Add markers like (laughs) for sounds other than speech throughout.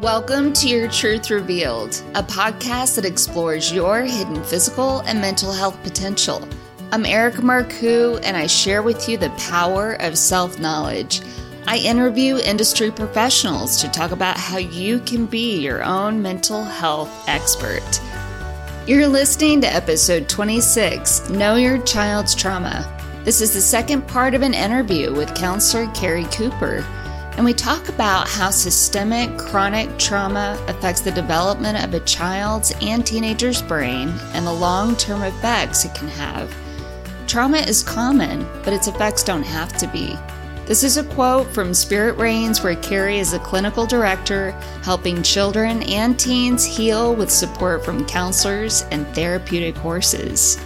Welcome to Your Truth Revealed, a podcast that explores your hidden physical and mental health potential. I'm Erica Marcoux, and I share with you the power of self knowledge. I interview industry professionals to talk about how you can be your own mental health expert. You're listening to episode 26 Know Your Child's Trauma. This is the second part of an interview with counselor Carrie Cooper and we talk about how systemic chronic trauma affects the development of a child's and teenager's brain and the long term effects it can have. Trauma is common, but its effects don't have to be. This is a quote from Spirit Reins, where Carrie is a clinical director helping children and teens heal with support from counselors and therapeutic horses.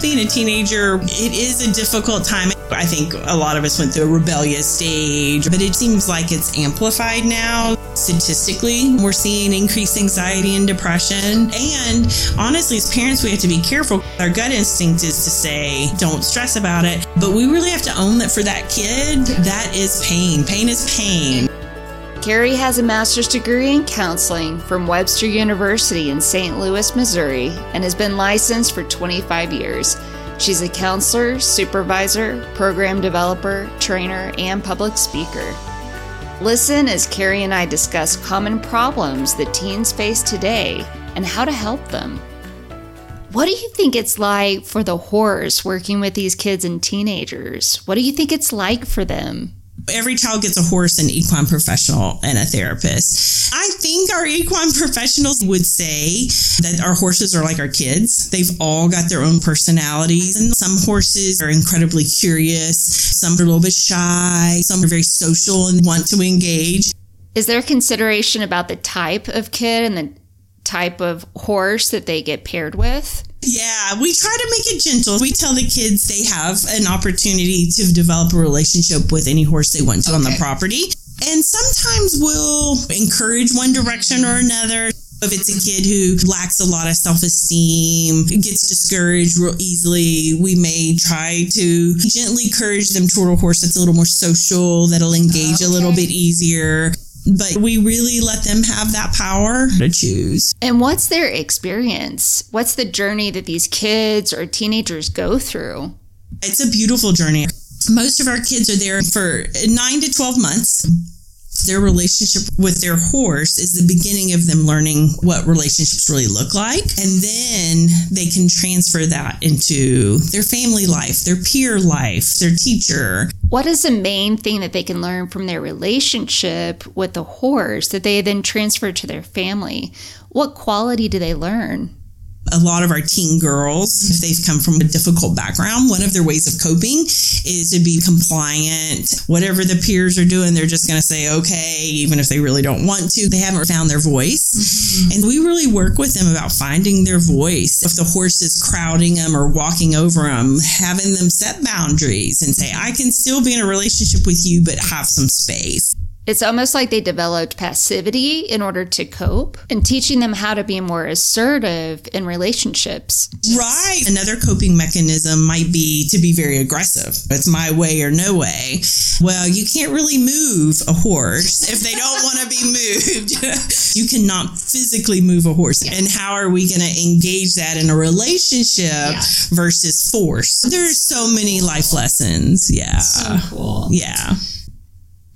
Being a teenager, it is a difficult time. I think a lot of us went through a rebellious stage, but it seems like it's amplified now. Statistically, we're seeing increased anxiety and depression. And honestly, as parents, we have to be careful. Our gut instinct is to say, don't stress about it. But we really have to own that for that kid, that is pain. Pain is pain. Carrie has a master's degree in counseling from Webster University in St. Louis, Missouri, and has been licensed for 25 years. She's a counselor, supervisor, program developer, trainer, and public speaker. Listen as Carrie and I discuss common problems that teens face today and how to help them. What do you think it's like for the horse working with these kids and teenagers? What do you think it's like for them? Every child gets a horse, an equine professional, and a therapist. I think our equine (laughs) professionals would say that our horses are like our kids. They've all got their own personalities, and some horses are incredibly curious, some are a little bit shy, some are very social and want to engage. Is there consideration about the type of kid and the type of horse that they get paired with? Yeah, we try to make it gentle. We tell the kids they have an opportunity to develop a relationship with any horse they want to okay. on the property. And sometimes we'll encourage one direction or another. If it's a kid who lacks a lot of self esteem, gets discouraged real easily, we may try to gently encourage them toward a horse that's a little more social, that'll engage okay. a little bit easier but we really let them have that power to choose. And what's their experience? What's the journey that these kids or teenagers go through? It's a beautiful journey. Most of our kids are there for nine to 12 months their relationship with their horse is the beginning of them learning what relationships really look like. And then they can transfer that into their family life, their peer life, their teacher. What is the main thing that they can learn from their relationship with the horse that they then transfer to their family? What quality do they learn? A lot of our teen girls, if they've come from a difficult background, one of their ways of coping is to be compliant. Whatever the peers are doing, they're just going to say, okay, even if they really don't want to. They haven't found their voice. Mm-hmm. And we really work with them about finding their voice. If the horse is crowding them or walking over them, having them set boundaries and say, I can still be in a relationship with you, but have some space. It's almost like they developed passivity in order to cope and teaching them how to be more assertive in relationships. Right. Another coping mechanism might be to be very aggressive. It's my way or no way. Well, you can't really move a horse if they don't (laughs) want to be moved. (laughs) you cannot physically move a horse. And how are we going to engage that in a relationship yeah. versus force? There's so many life lessons. Yeah. So cool. Yeah.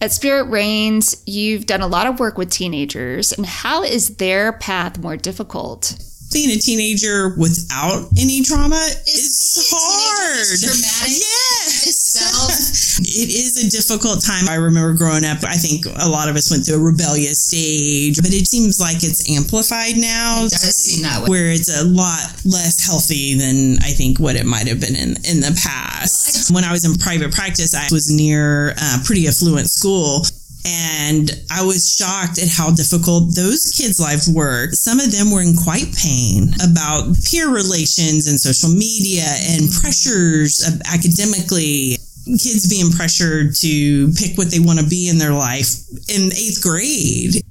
At Spirit Reins, you've done a lot of work with teenagers, and how is their path more difficult? being a teenager without any trauma is hard. Traumatic. (laughs) It is a difficult time. I remember growing up, I think a lot of us went through a rebellious stage, but it seems like it's amplified now. It does seem that way. Where it's a lot less healthy than I think what it might have been in, in the past. When I was in private practice, I was near a pretty affluent school and I was shocked at how difficult those kids' lives were. Some of them were in quite pain about peer relations and social media and pressures academically. Kids being pressured to pick what they want to be in their life in eighth grade.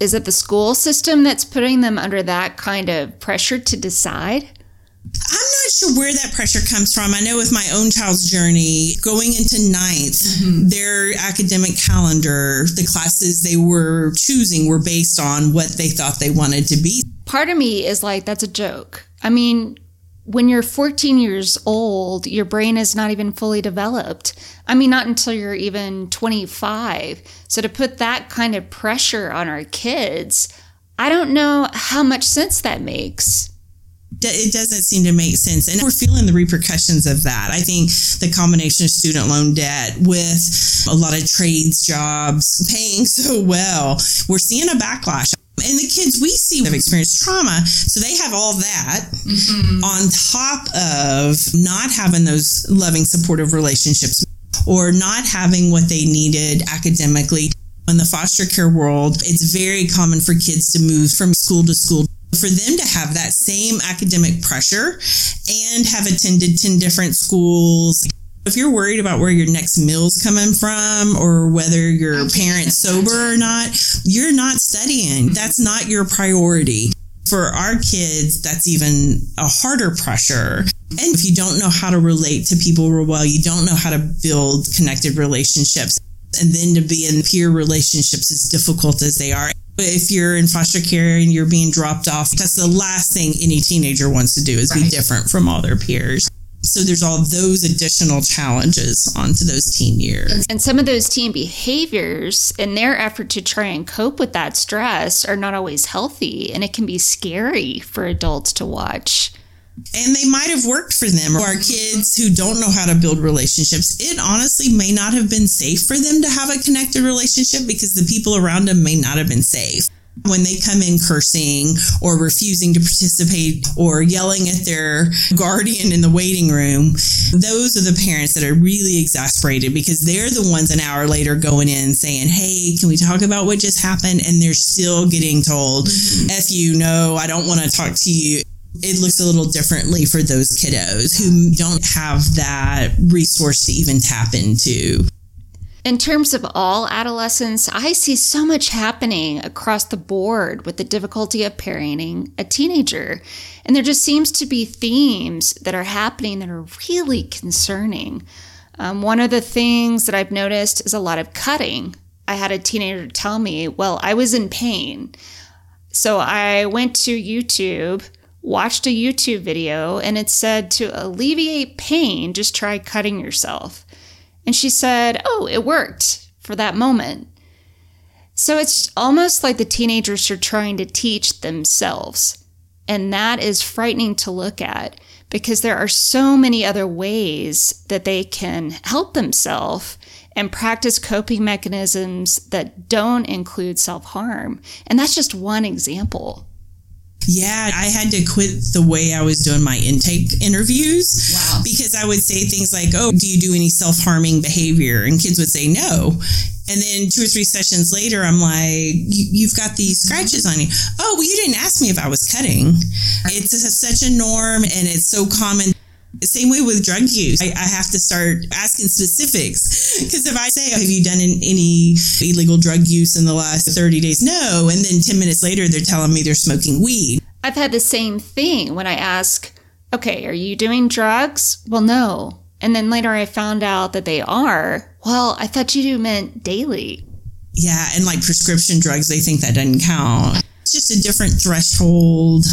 Is it the school system that's putting them under that kind of pressure to decide? I'm not sure where that pressure comes from. I know with my own child's journey, going into ninth, mm-hmm. their academic calendar, the classes they were choosing were based on what they thought they wanted to be. Part of me is like, that's a joke. I mean, when you're 14 years old, your brain is not even fully developed. I mean, not until you're even 25. So to put that kind of pressure on our kids, I don't know how much sense that makes it doesn't seem to make sense. And we're feeling the repercussions of that. I think the combination of student loan debt with a lot of trades jobs paying (laughs) so well, we're seeing a backlash. And the kids we see have experienced trauma, so they have all that mm-hmm. on top of not having those loving, supportive relationships or not having what they needed academically. In the foster care world, it's very common for kids to move from school to school for them to have that same academic pressure and have attended 10 different schools if you're worried about where your next meal's coming from or whether your parents sober or not, you're not studying. That's not your priority. For our kids, that's even a harder pressure. And if you don't know how to relate to people real well, you don't know how to build connected relationships. And then to be in peer relationships as difficult as they are. If you're in foster care and you're being dropped off, that's the last thing any teenager wants to do is right. be different from all their peers. So there's all those additional challenges onto those teen years. And some of those teen behaviors in their effort to try and cope with that stress are not always healthy and it can be scary for adults to watch. And they might have worked for them. Or our kids who don't know how to build relationships, it honestly may not have been safe for them to have a connected relationship because the people around them may not have been safe when they come in cursing or refusing to participate or yelling at their guardian in the waiting room, those are the parents that are really exasperated because they're the ones an hour later going in saying, Hey, can we talk about what just happened? And they're still getting told, mm-hmm. F you, no, I don't want to talk to you it looks a little differently for those kiddos who don't have that resource to even tap into. In terms of all adolescents, I see so much happening across the board with the difficulty of parenting a teenager. And there just seems to be themes that are happening that are really concerning. Um, one of the things that I've noticed is a lot of cutting. I had a teenager tell me, Well, I was in pain. So I went to YouTube, watched a YouTube video, and it said to alleviate pain, just try cutting yourself. And she said, Oh, it worked for that moment. So it's almost like the teenagers are trying to teach themselves. And that is frightening to look at because there are so many other ways that they can help themselves and practice coping mechanisms that don't include self harm. And that's just one example. Yeah, I had to quit the way I was doing my intake interviews. Wow. Because I would say things like, Oh, do you do any self harming behavior? And kids would say no. And then two or three sessions later, I'm like, You've got these scratches on you. Oh, well, you didn't ask me if I was cutting. It's a, such a norm and it's so common. Same way with drug use. I, I have to start asking specifics (laughs) because if I say, oh, Have you done any illegal drug use in the last 30 days? No. And then 10 minutes later, they're telling me they're smoking weed. I've had the same thing when I ask, Okay, are you doing drugs? Well, no. And then later I found out that they are. Well, I thought you do meant daily. Yeah. And like prescription drugs, they think that doesn't count. It's just a different threshold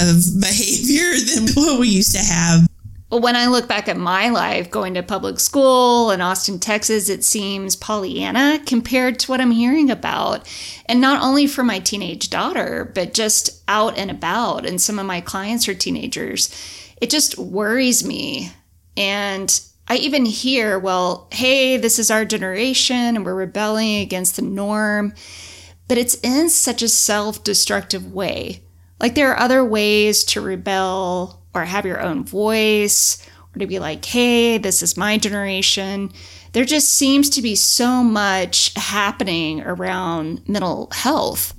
of (laughs) behavior than what we used to have. Well, when I look back at my life going to public school in Austin, Texas, it seems Pollyanna compared to what I'm hearing about. And not only for my teenage daughter, but just out and about. And some of my clients are teenagers. It just worries me. And I even hear, well, hey, this is our generation and we're rebelling against the norm. But it's in such a self destructive way. Like there are other ways to rebel or have your own voice or to be like, hey, this is my generation. There just seems to be so much happening around mental health.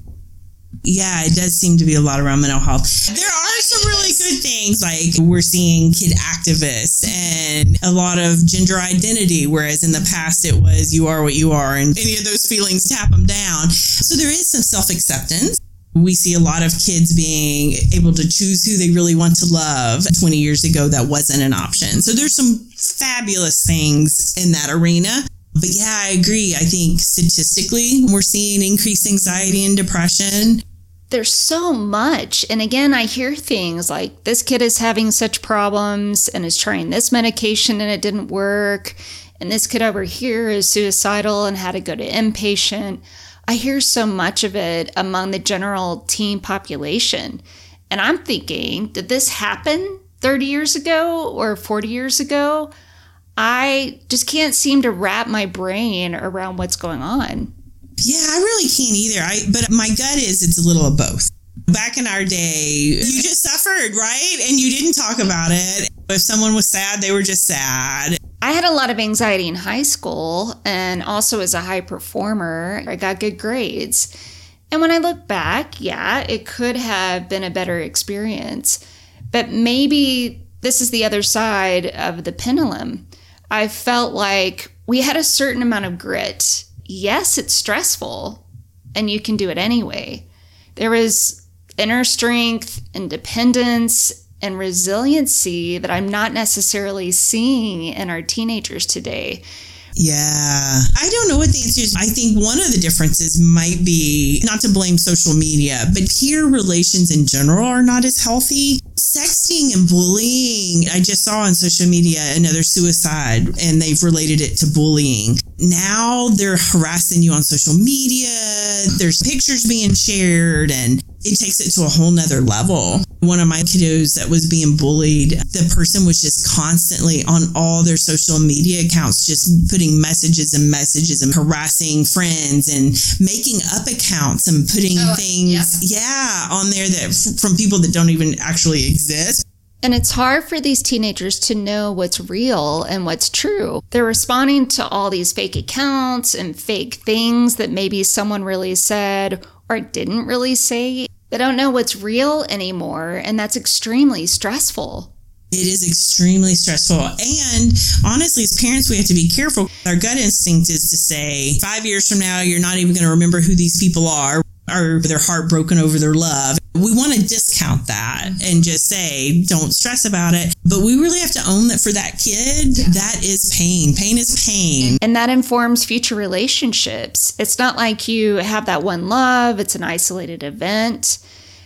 Yeah, it does seem to be a lot around mental health. There are some really good things, like we're seeing kid activists and a lot of gender identity, whereas in the past it was you are what you are, and any of those feelings tap them down. So there is some self acceptance We see a lot of kids being able to choose who they really want to love. 20 years ago, that wasn't an option. So there's some fabulous things in that arena. But yeah, I agree. I think statistically, we're seeing increased anxiety and depression. There's so much. And again, I hear things like this kid is having such problems and is trying this medication and it didn't work. And this kid over here is suicidal and had to go to inpatient. I hear so much of it among the general teen population. And I'm thinking, did this happen 30 years ago or 40 years ago? I just can't seem to wrap my brain around what's going on. Yeah, I really can't either. I but my gut is it's a little of both. Back in our day, you just suffered, right? And you didn't talk about it. If someone was sad, they were just sad. I had a lot of anxiety in high school and also as a high performer, I got good grades. And when I look back, yeah, it could have been a better experience. But maybe this is the other side of the pendulum. I felt like we had a certain amount of grit. Yes, it's stressful and you can do it anyway. There was inner strength, independence, and resiliency that I'm not necessarily seeing in our teenagers today. Yeah. I don't know what the answer is. I think one of the differences might be not to blame social media, but peer relations in general are not as healthy. Sexting and bullying. I just saw on social media another suicide and they've related it to bullying. Now they're harassing you on social media. There's pictures being shared and it takes it to a whole nother level. One of my kiddos that was being bullied, the person was just constantly on all their social media accounts, just putting messages and messages and harassing friends and making up accounts and putting oh, things, yeah. yeah, on there that from people that don't even actually exist. And it's hard for these teenagers to know what's real and what's true. They're responding to all these fake accounts and fake things that maybe someone really said or didn't really say. They don't know what's real anymore, and that's extremely stressful. It is extremely stressful. And honestly, as parents, we have to be careful. Our gut instinct is to say, five years from now, you're not even going to remember who these people are or they're heartbroken over their love. We want to discount that and just say, don't stress about it. But we really have to own that for that kid, yeah. that is pain. Pain is pain. And that informs future relationships. It's not like you have that one love, it's an isolated event.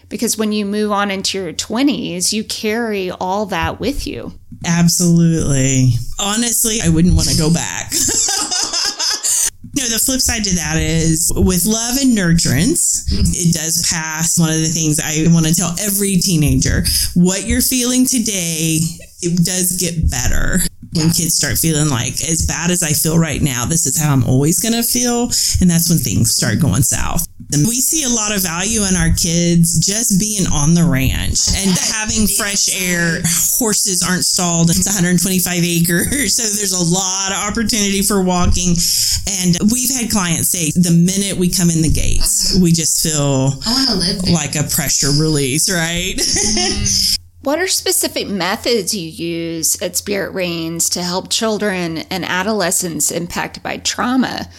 Because when you move on into your 20s, you carry all that with you. Absolutely. Honestly, I wouldn't want to go back. (laughs) You know, the flip side to that is with love and nurturance, mm-hmm. it does pass. One of the things I want to tell every teenager what you're feeling today, it does get better when kids start feeling like as bad as I feel right now, this is how I'm always going to feel. And that's when things start going south. And we see a lot of value in our kids just being on the ranch and having fresh air. Horses aren't stalled. It's 125 acres. (laughs) So there's a lot of opportunity for walking. And we've had clients say the minute we come in the gates, we just feel like a pressure release, right? Mm-hmm. (laughs) What are specific methods you use at Spirit Reins to help children and adolescents impacted by trauma?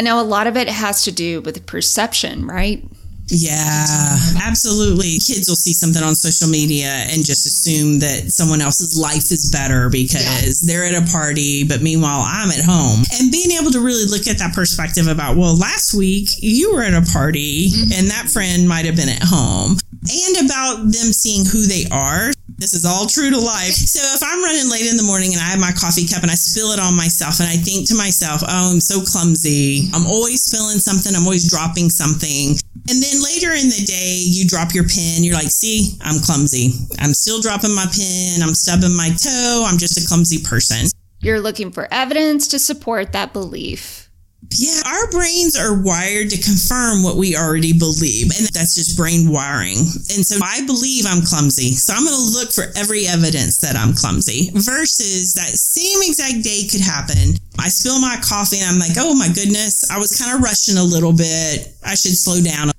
I know a lot of it has to do with perception, right? Yeah, absolutely. Kids will see something on social media and just assume that someone else's life is better because yeah. they're at a party, but meanwhile, I'm at home. And being able to really look at that perspective about, well, last week you were at a party mm-hmm. and that friend might have been at home and about them seeing who they are. This is all true to life. So if I'm running late in the morning and I have my coffee cup and I spill it on myself and I think to myself, oh, I'm so clumsy. I'm always spilling something. I'm always dropping something. And then later in the day, you drop your pen. You're like, see, I'm clumsy. I'm still dropping my pen. I'm stubbing my toe. I'm just a clumsy person. You're looking for evidence to support that belief. Yeah, our brains are wired to confirm what we already believe, and that's just brain wiring. And so I believe I'm clumsy, so I'm going to look for every evidence that I'm clumsy. Versus that same exact day could happen. I spill my coffee, and I'm like, oh my goodness, I was kind of rushing a little bit. I should slow down.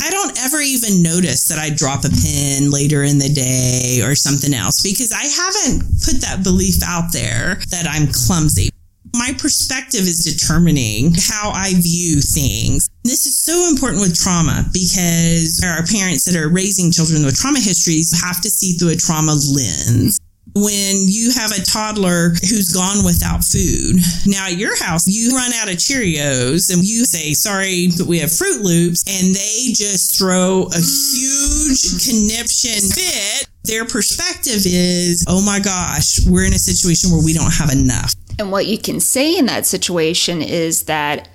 I don't ever even notice that I drop a pin later in the day or something else because I haven't put that belief out there that I'm clumsy. My perspective is determining how I view things. This is so important with trauma because our parents that are raising children with trauma histories have to see through a trauma lens when you have a toddler who's gone without food. Now at your house, you run out of Cheerios and you say, sorry, but we have Fruit Loops, and they just throw a huge conniption fit. Their perspective is, oh my gosh, we're in a situation where we don't have enough. And what you can say in that situation is that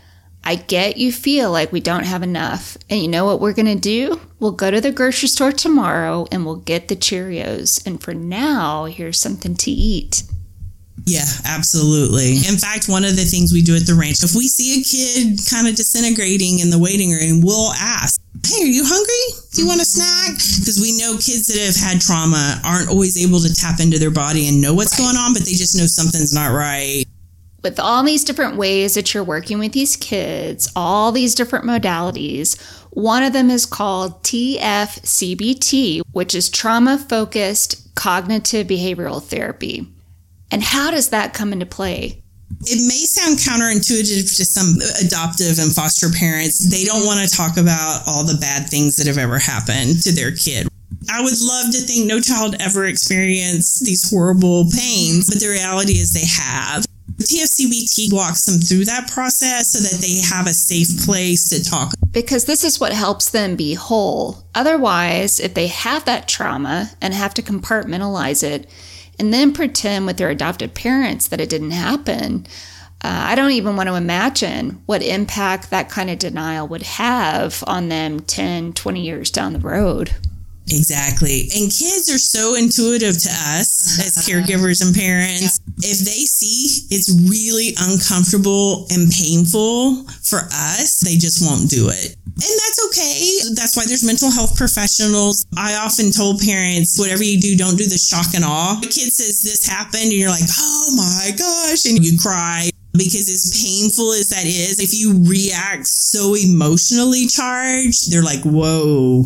I get you feel like we don't have enough. And you know what we're going to do? We'll go to the grocery store tomorrow and we'll get the Cheerios. And for now, here's something to eat. Yeah, absolutely. In fact, one of the things we do at the ranch, if we see a kid kind of disintegrating in the waiting room, we'll ask, Hey, are you hungry? Do you want a snack? Because we know kids that have had trauma aren't always able to tap into their body and know what's right. going on, but they just know something's not right with all these different ways that you're working with these kids, all these different modalities, one of them is called TFCBT, which is trauma focused cognitive behavioral therapy. And how does that come into play? It may sound counterintuitive to some adoptive and foster parents. They don't want to talk about all the bad things that have ever happened to their kid. I would love to think no child ever experienced these horrible pains, but the reality is they have. TFCBT walks them through that process so that they have a safe place to talk. Because this is what helps them be whole. Otherwise, if they have that trauma and have to compartmentalize it and then pretend with their adopted parents that it didn't happen, uh, I don't even want to imagine what impact that kind of denial would have on them 10, 20 years down the road. Exactly. And kids are so intuitive to us as uh-huh. caregivers and parents. If they see it's really uncomfortable and painful for us, they just won't do it. And that's okay. That's why there's mental health professionals. I often told parents, whatever you do, don't do the shock and awe. A kid says this happened and you're like, oh my gosh, and you cry because as painful as that is, if you react so emotionally charged, they're like, whoa,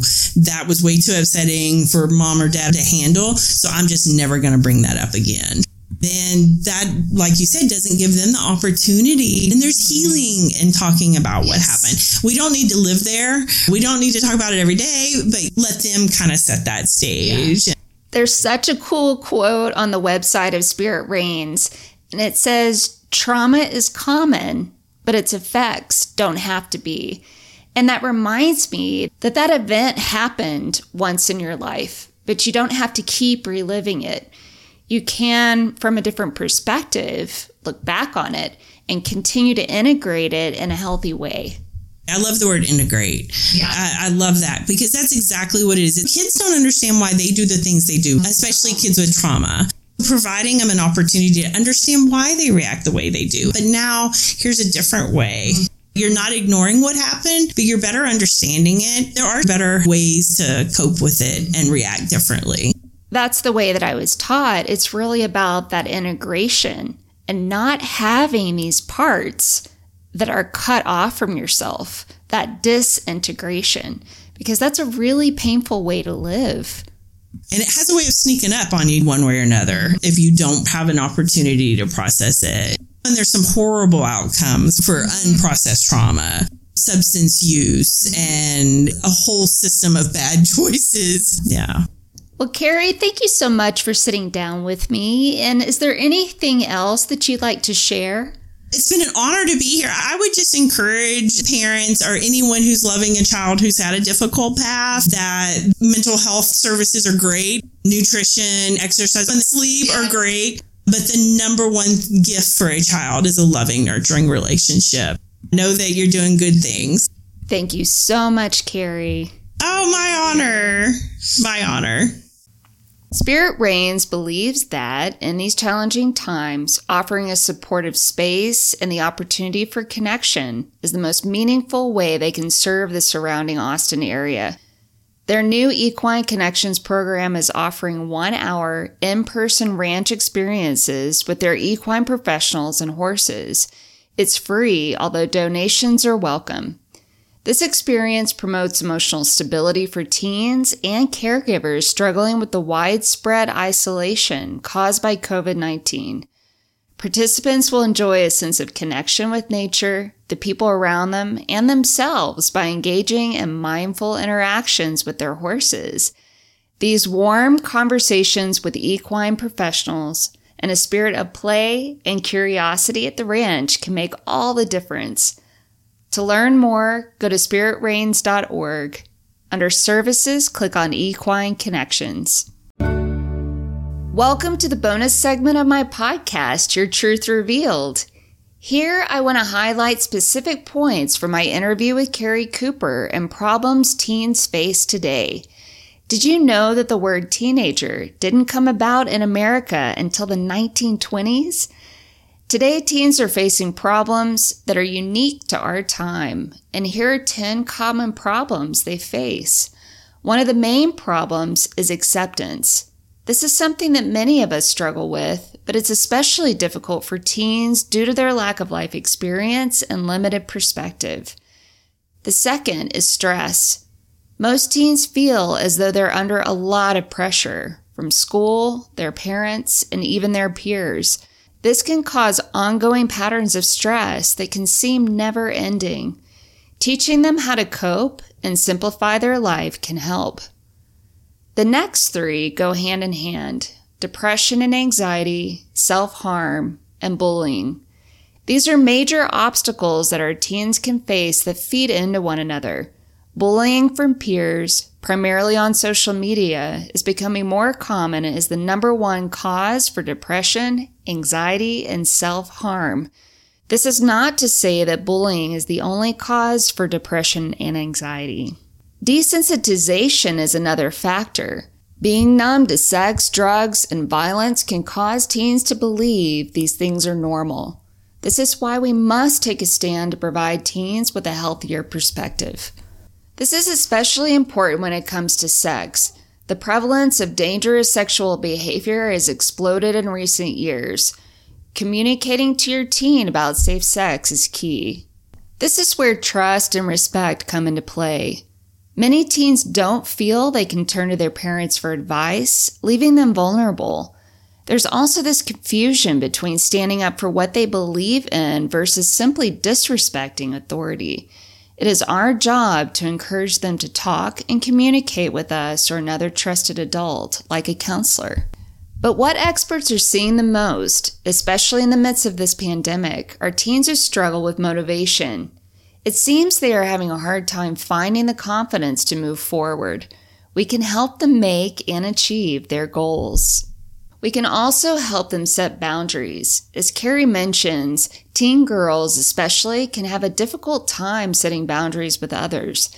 that was way too upsetting for mom or dad to handle. So I'm just never going to bring that up again. Then that, like you said, doesn't give them the opportunity. And there's healing in talking about what happened. We don't need to live there. We don't need to talk about it every day, but let them kind of set that stage. Yeah. There's such a cool quote on the website of Spirit Reins, and it says, Trauma is common, but its effects don't have to be. And that reminds me that that event happened once in your life, but you don't have to keep reliving it. You can, from a different perspective, look back on it and continue to integrate it in a healthy way. I love the word integrate. Yeah. I, I, love that because that's exactly what it is. Kids don't understand why they do the things they do, especially kids with trauma providing them an opportunity to understand why they react the way they do. But now here's a different way. You're not ignoring what happened, but you're better understanding it. There are better ways to cope with it and react differently. That's the way that I was taught. It's really about that integration and not having these parts that are cut off from yourself, that disintegration, because that's a really painful way to live. And it has a way of sneaking up on you one way or another if you don't have an opportunity to process it. And there's some horrible outcomes for unprocessed trauma, substance use, and a whole system of bad (laughs) choices. Yeah. Well, Carrie, thank you so much for sitting down with me. And is there anything else that you'd like to share? It's been an honor to be here. I would just encourage parents or anyone who's loving a child who's had a difficult path that mental health services are great, nutrition, exercise, and sleep are great. But the number one gift for a child is a loving, nurturing relationship. Know that you're doing good things. Thank you so much, Carrie. Oh, my honor. My honor. Spirit Reins believes that in these challenging times, offering a supportive space and the opportunity for connection is the most meaningful way they can serve the surrounding Austin area. Their new Equine Connections program is offering one hour in person ranch experiences with their equine professionals and horses. It's free, although donations are welcome. This experience promotes emotional stability for teens and caregivers struggling with the widespread isolation caused by COVID 19. Participants will enjoy a sense of connection with nature, the people around them, and themselves by engaging in mindful interactions with their horses. These warm conversations with equine professionals and a spirit of play and curiosity at the ranch can make all the difference. To learn more, go to spiritreins.org. Under Services, click on Equine Connections. Welcome to the bonus segment of my podcast, Your Truth Revealed. Here, I want to highlight specific points from my interview with Carrie Cooper and problems teens face today. Did you know that the word teenager didn't come about in America until the 1920s? Today, teens are facing problems that are unique to our time, and here are 10 common problems they face. One of the main problems is acceptance. This is something that many of us struggle with, but it's especially difficult for teens due to their lack of life experience and limited perspective. The second is stress. Most teens feel as though they're under a lot of pressure from school, their parents, and even their peers. This can cause ongoing patterns of stress that can seem never ending. Teaching them how to cope and simplify their life can help. The next three go hand in hand depression and anxiety, self harm, and bullying. These are major obstacles that our teens can face that feed into one another. Bullying from peers, primarily on social media, is becoming more common and is the number one cause for depression, anxiety, and self harm. This is not to say that bullying is the only cause for depression and anxiety. Desensitization is another factor. Being numb to sex, drugs, and violence can cause teens to believe these things are normal. This is why we must take a stand to provide teens with a healthier perspective. This is especially important when it comes to sex. The prevalence of dangerous sexual behavior has exploded in recent years. Communicating to your teen about safe sex is key. This is where trust and respect come into play. Many teens don't feel they can turn to their parents for advice, leaving them vulnerable. There's also this confusion between standing up for what they believe in versus simply disrespecting authority. It is our job to encourage them to talk and communicate with us or another trusted adult, like a counselor. But what experts are seeing the most, especially in the midst of this pandemic, are teens who struggle with motivation. It seems they are having a hard time finding the confidence to move forward. We can help them make and achieve their goals. We can also help them set boundaries. As Carrie mentions, teen girls especially can have a difficult time setting boundaries with others.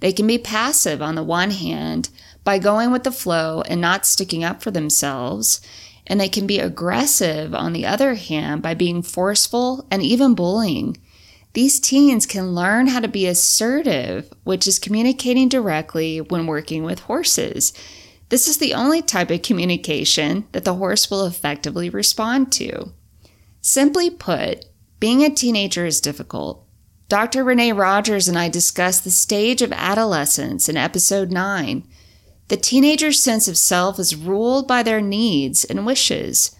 They can be passive on the one hand by going with the flow and not sticking up for themselves, and they can be aggressive on the other hand by being forceful and even bullying. These teens can learn how to be assertive, which is communicating directly when working with horses. This is the only type of communication that the horse will effectively respond to. Simply put, being a teenager is difficult. Dr. Renee Rogers and I discussed the stage of adolescence in episode 9. The teenager's sense of self is ruled by their needs and wishes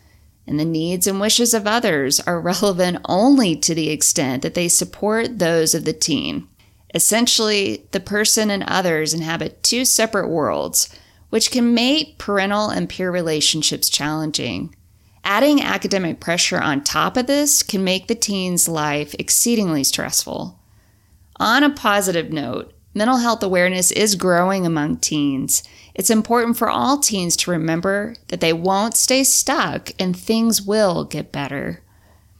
and the needs and wishes of others are (laughs) relevant only to the extent that they support those of the teen. Essentially, the person and others inhabit two separate worlds, which can make parental and peer relationships challenging. Adding academic pressure on top of this can make the teen's life exceedingly stressful. On a positive note, mental health awareness is growing among teens, it's important for all teens to remember that they won't stay stuck and things will get better.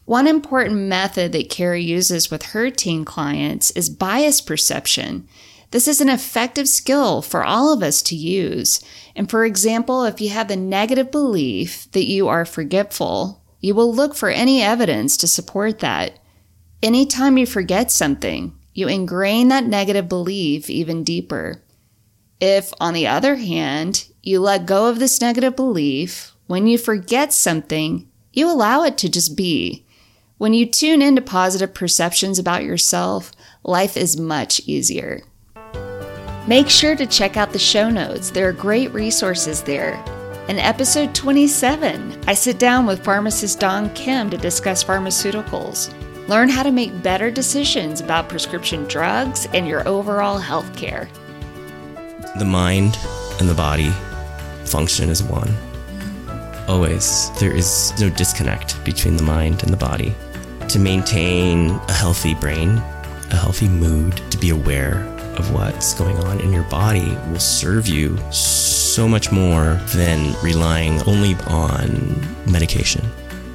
One important method that Carrie uses with her teen clients is bias perception. This is an effective skill for all of us to use. And for example, if you have the negative belief that you are forgetful, you will look for any evidence to support that. Anytime you forget something, you ingrain that negative belief even deeper. If, on the other hand, you let go of this negative belief, when you forget something, you allow it to just be. When you tune into positive perceptions about yourself, life is much easier. Make sure to check out the show notes, there are great resources there. In episode 27, I sit down with pharmacist Don Kim to discuss pharmaceuticals. Learn how to make better decisions about prescription drugs and your overall health care. The mind and the body function as one. Always. There is no disconnect between the mind and the body. To maintain a healthy brain, a healthy mood, to be aware of what's going on in your body will serve you so much more than relying only on medication.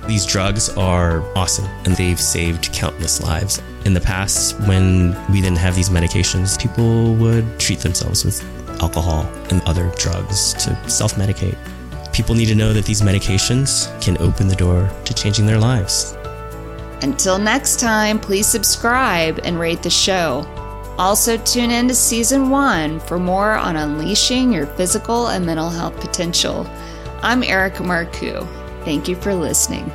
These drugs are awesome and they've saved countless lives. In the past, when we didn't have these medications, people would treat themselves with alcohol and other drugs to self medicate. People need to know that these medications can open the door to changing their lives. Until next time, please subscribe and rate the show. Also, tune in to season one for more on unleashing your physical and mental health potential. I'm Erica Marcoux. Thank you for listening.